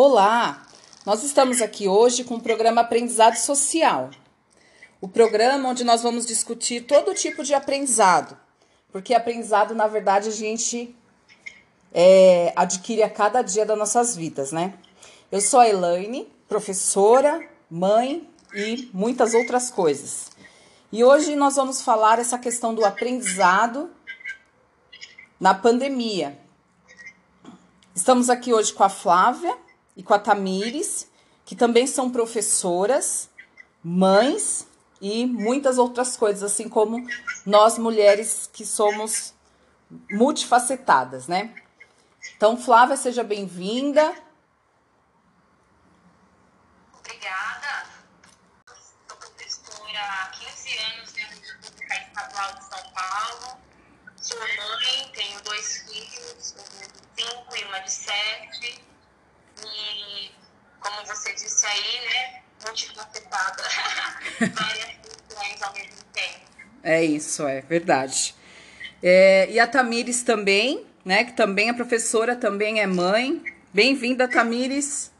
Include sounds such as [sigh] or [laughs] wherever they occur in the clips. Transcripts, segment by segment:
Olá! Nós estamos aqui hoje com o programa Aprendizado Social. O programa onde nós vamos discutir todo tipo de aprendizado, porque aprendizado, na verdade, a gente é, adquire a cada dia das nossas vidas, né? Eu sou a Elaine, professora, mãe e muitas outras coisas. E hoje nós vamos falar essa questão do aprendizado na pandemia. Estamos aqui hoje com a Flávia e com a Tamires, que também são professoras, mães e muitas outras coisas, assim como nós mulheres que somos multifacetadas, né? Então, Flávia, seja bem-vinda. Obrigada. Sou professora há 15 anos dentro de Pública Estadual de São Paulo. Sou mãe, tenho dois filhos, um de 5 e uma de 7. E, como você disse aí, né, multifacetada. [laughs] Várias funções ao mesmo tempo. É isso, é verdade. É, e a Tamires também, né? Que também é professora, também é mãe. Bem-vinda, Tamires.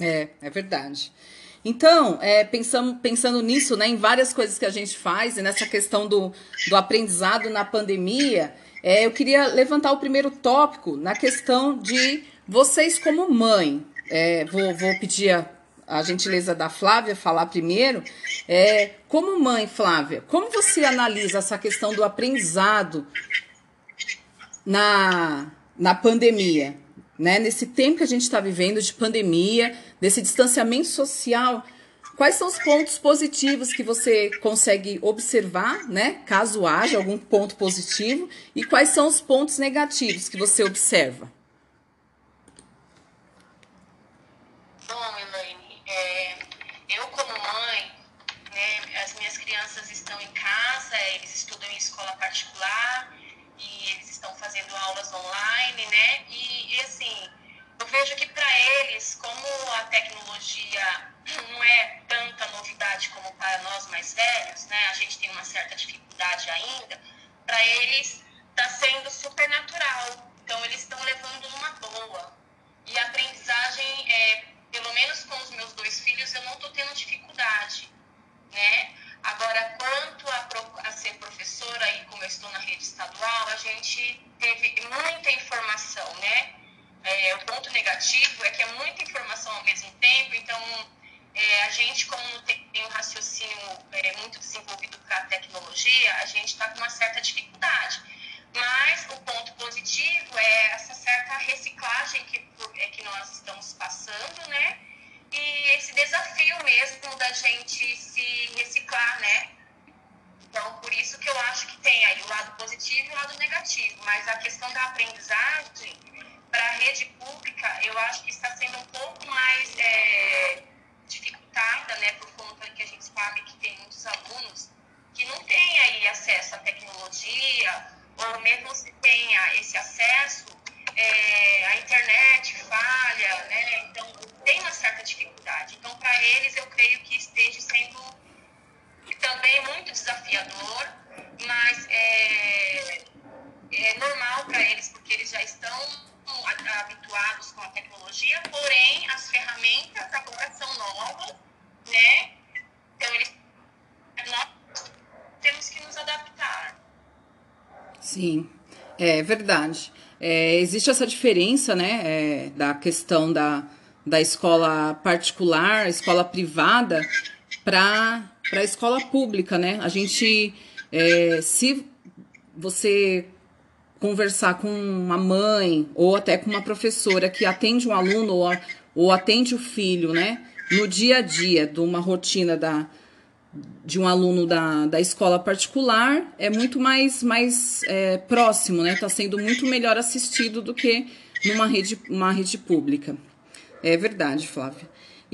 É, é verdade. Então, é, pensando, pensando nisso, né, em várias coisas que a gente faz, e nessa questão do, do aprendizado na pandemia, é, eu queria levantar o primeiro tópico na questão de vocês como mãe. É, vou, vou pedir a, a gentileza da Flávia falar primeiro. É, como mãe, Flávia, como você analisa essa questão do aprendizado na, na pandemia? Né? Nesse tempo que a gente está vivendo de pandemia, desse distanciamento social, quais são os pontos positivos que você consegue observar, né? Caso haja algum ponto positivo, e quais são os pontos negativos que você observa? Vejo que para eles, como a tecnologia [clears throat] não é tanta novidade como para nós mais velhos, né? A gente tem uma certa dificuldade ainda. Para eles está sendo super natural. Então eles estão levando numa boa. E a aprendizagem, é, pelo menos com os meus dois filhos, eu não estou tendo dificuldade, né? Agora, quanto a, a ser professora e como eu estou na rede estadual, a gente teve muita informação, né? É, o ponto negativo é que é muita informação ao mesmo tempo, então é, a gente, como não tem, um raciocínio é, muito desenvolvido para a tecnologia, a gente está com uma certa dificuldade. Mas o ponto positivo é essa certa reciclagem que, é, que nós estamos passando, né? E esse desafio mesmo da gente se reciclar, né? Então, por isso que eu acho que tem aí o lado positivo e o lado negativo. Mas a questão da aprendizagem, para a rede pública, eu acho que está sendo um pouco mais é, dificultada, né? Por conta que a gente sabe que tem muitos alunos que não têm aí acesso à tecnologia, ou mesmo se tenha esse acesso, é, a internet falha, né? Então, tem uma certa dificuldade. Então, para eles, eu creio que esteja sendo também muito desafiador, mas é, é normal para eles, porque eles já estão habituados com a tecnologia, porém, as ferramentas agora são novas, né? Então, eles, nós temos que nos adaptar. Sim, é verdade. É, existe essa diferença, né, é, da questão da, da escola particular, escola privada, para a escola pública, né? A gente, é, se você conversar com uma mãe ou até com uma professora que atende um aluno ou, ou atende o filho, né, no dia a dia de uma rotina da, de um aluno da, da escola particular é muito mais, mais é, próximo, né? Está sendo muito melhor assistido do que numa rede, uma rede pública. É verdade, Flávia.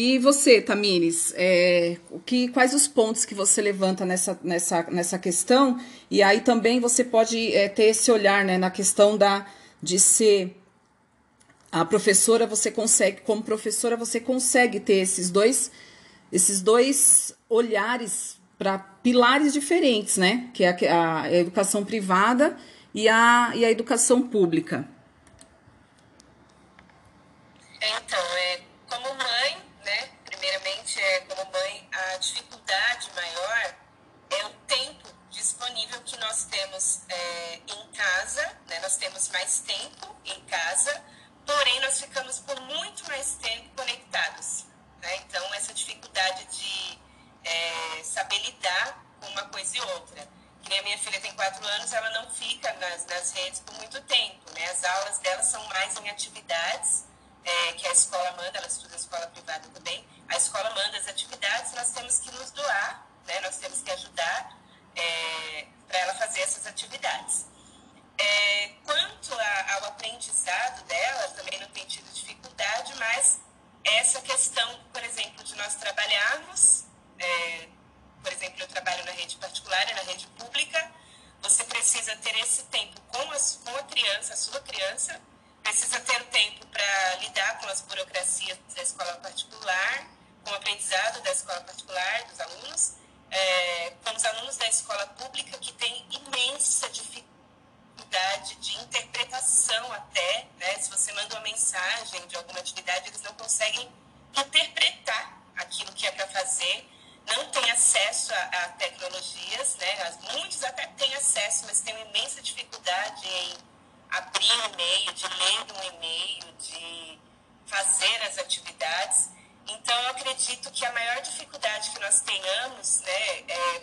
E você, Tamires, é, que, quais os pontos que você levanta nessa, nessa, nessa questão? E aí também você pode é, ter esse olhar né, na questão da, de ser a professora, você consegue, como professora, você consegue ter esses dois, esses dois olhares para pilares diferentes, né? Que é a, a educação privada e a, e a educação pública. Então, é, mais tempo em casa, porém nós ficamos por muito mais tempo as burocracias da escola particular, com o aprendizado da escola particular, dos alunos, é, com os alunos da escola pública que têm imensa dificuldade de interpretação até, né? Se você manda uma mensagem de alguma atividade, eles não conseguem interpretar aquilo que é para fazer, não têm acesso a, a tecnologias, né? Muitos até têm acesso, mas têm imensa dificuldade em abrir um e-mail, de ler um e-mail, de fazer as atividades. Então, eu acredito que a maior dificuldade que nós tenhamos, né, é,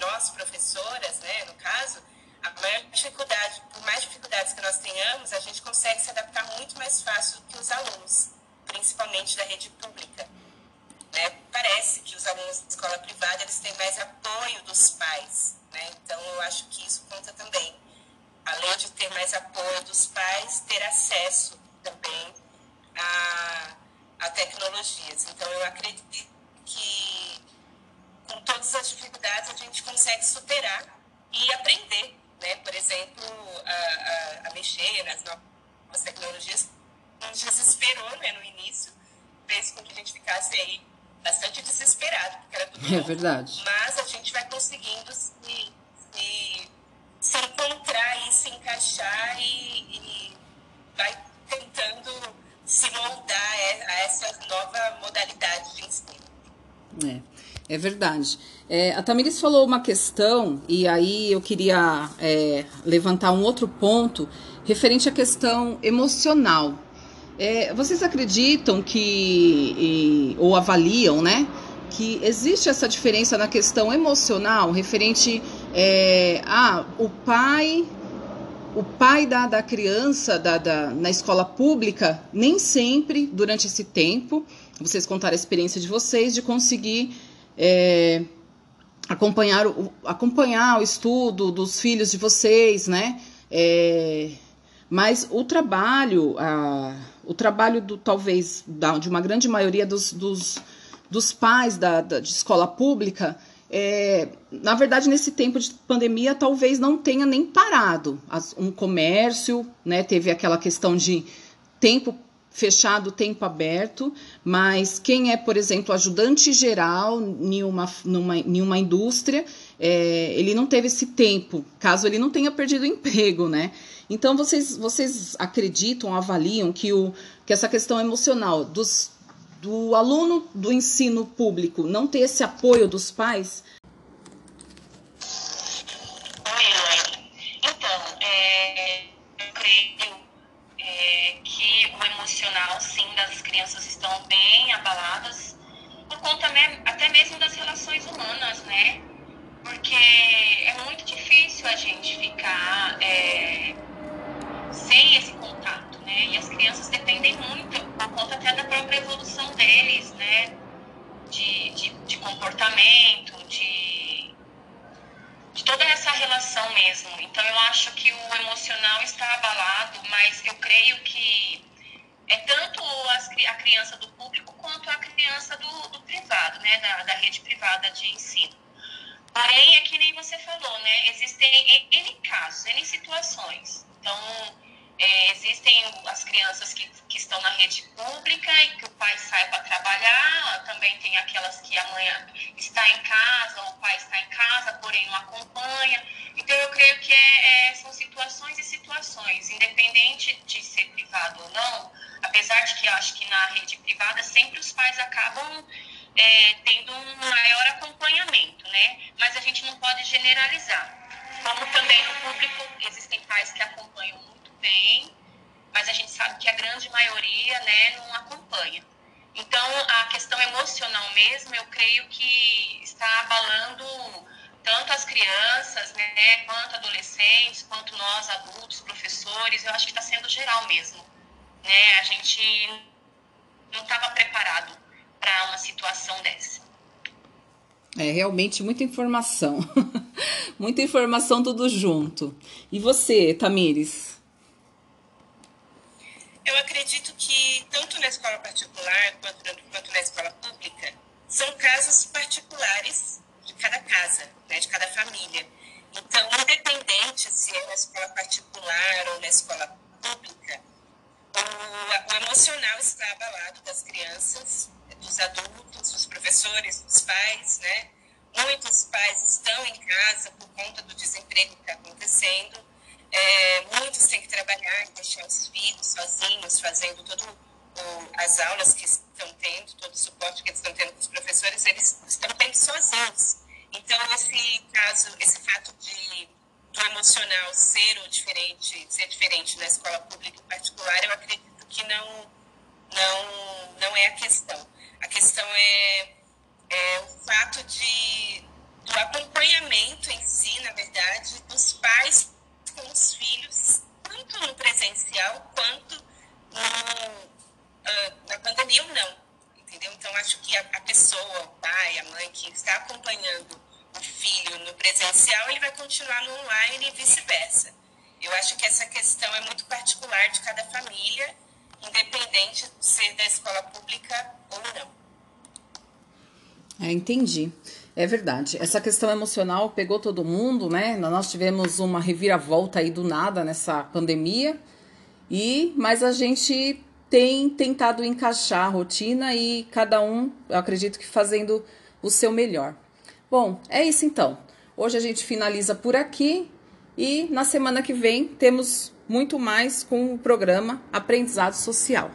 nós professoras, né, no caso, a maior dificuldade, por mais dificuldades que nós tenhamos, a gente consegue se adaptar muito mais fácil do que os alunos, principalmente da rede pública. Né? Parece que os alunos da escola privada eles têm mais apoio dos pais, né? então eu acho que isso conta também além de ter mais apoio dos pais, ter acesso também a, a tecnologias. Então, eu acredito que com todas as dificuldades a gente consegue superar e aprender, né? Por exemplo, a, a, a mexer nas novas tecnologias. Nos desesperou né, no início, fez com que a gente ficasse aí bastante desesperado, porque era tudo [laughs] É verdade. Mas É, verdade. É, a Tamiris falou uma questão, e aí eu queria é, levantar um outro ponto referente à questão emocional. É, vocês acreditam que, e, ou avaliam, né, que existe essa diferença na questão emocional referente é, ah, o pai o pai da, da criança da, da, na escola pública nem sempre durante esse tempo vocês contaram a experiência de vocês de conseguir é, acompanhar o, acompanhar o estudo dos filhos de vocês né é, mas o trabalho a, o trabalho do talvez da, de uma grande maioria dos, dos dos pais da, da de escola pública, é, na verdade, nesse tempo de pandemia, talvez não tenha nem parado As, um comércio, né? Teve aquela questão de tempo fechado, tempo aberto, mas quem é, por exemplo, ajudante geral em uma, numa, em uma indústria, é, ele não teve esse tempo, caso ele não tenha perdido o emprego, né? Então, vocês, vocês acreditam, avaliam que, o, que essa questão emocional dos do aluno do ensino público não ter esse apoio dos pais? Oi. Então, é, eu creio emocional, sim, das crianças estão bem abaladas, por conta até mesmo das relações humanas, né? Porque é muito difícil a gente ficar é, sem esse contato, né? E as crianças dependem muito, por conta até da própria evolução deles, né? De, de, de comportamento, de, de toda essa relação mesmo. Então eu acho que o emocional está abalado, mas eu creio que é tanto as, a criança do público quanto a criança do, do privado, né, da, da rede privada de ensino. Porém, é que nem você falou, né? Existem N casos, N situações. Então, é, existem as crianças que, que estão na rede pública e que o pai sai para trabalhar, também tem aquelas que a mãe está em casa, o pai está em casa, porém não acompanha. Então, eu creio que é, é, são situações e situações, independente de ser privado ou não, apesar de que acho que na rede privada sempre os pais acabam é, tendo um maior acompanhamento, né? Mas a gente não pode generalizar. Como também no público existem pais que acompanham muito bem, mas a gente sabe que a grande maioria, né, não acompanha. Então, a questão emocional mesmo, eu creio que está abalando tanto as crianças, né, quanto adolescentes, quanto nós adultos, professores. Eu acho que está sendo geral mesmo, né? A gente não estava preparado para uma situação dessa. É realmente muita informação. [laughs] muita informação tudo junto. E você, Tamires? Eu acredito que tanto na escola particular quanto, quanto na escola pública são casos particulares de cada casa, né, de cada família. Então, independente se é na escola particular ou na escola pública, que eles estão tendo com os professores, eles estão tendo sozinhos. Então, esse caso, esse fato de do emocional ser diferente, ser diferente na escola pública e particular, eu acredito que não, não, não é a questão. A questão é, é o fato de, do acompanhamento em si, na verdade, dos pais com os filhos, tanto no presencial quanto no, uh, na pandemia ou não. Entendeu? Então, acho que a, a pessoa, o pai, a mãe que está acompanhando o filho no presencial, ele vai continuar no online e vice-versa. Eu acho que essa questão é muito particular de cada família independente de ser da escola pública ou não. É, entendi. É verdade. Essa questão emocional pegou todo mundo, né? Nós tivemos uma reviravolta aí do nada nessa pandemia. E mas a gente tem tentado encaixar a rotina e cada um, eu acredito que fazendo o seu melhor. Bom, é isso então. Hoje a gente finaliza por aqui e na semana que vem temos muito mais com o programa Aprendizado Social.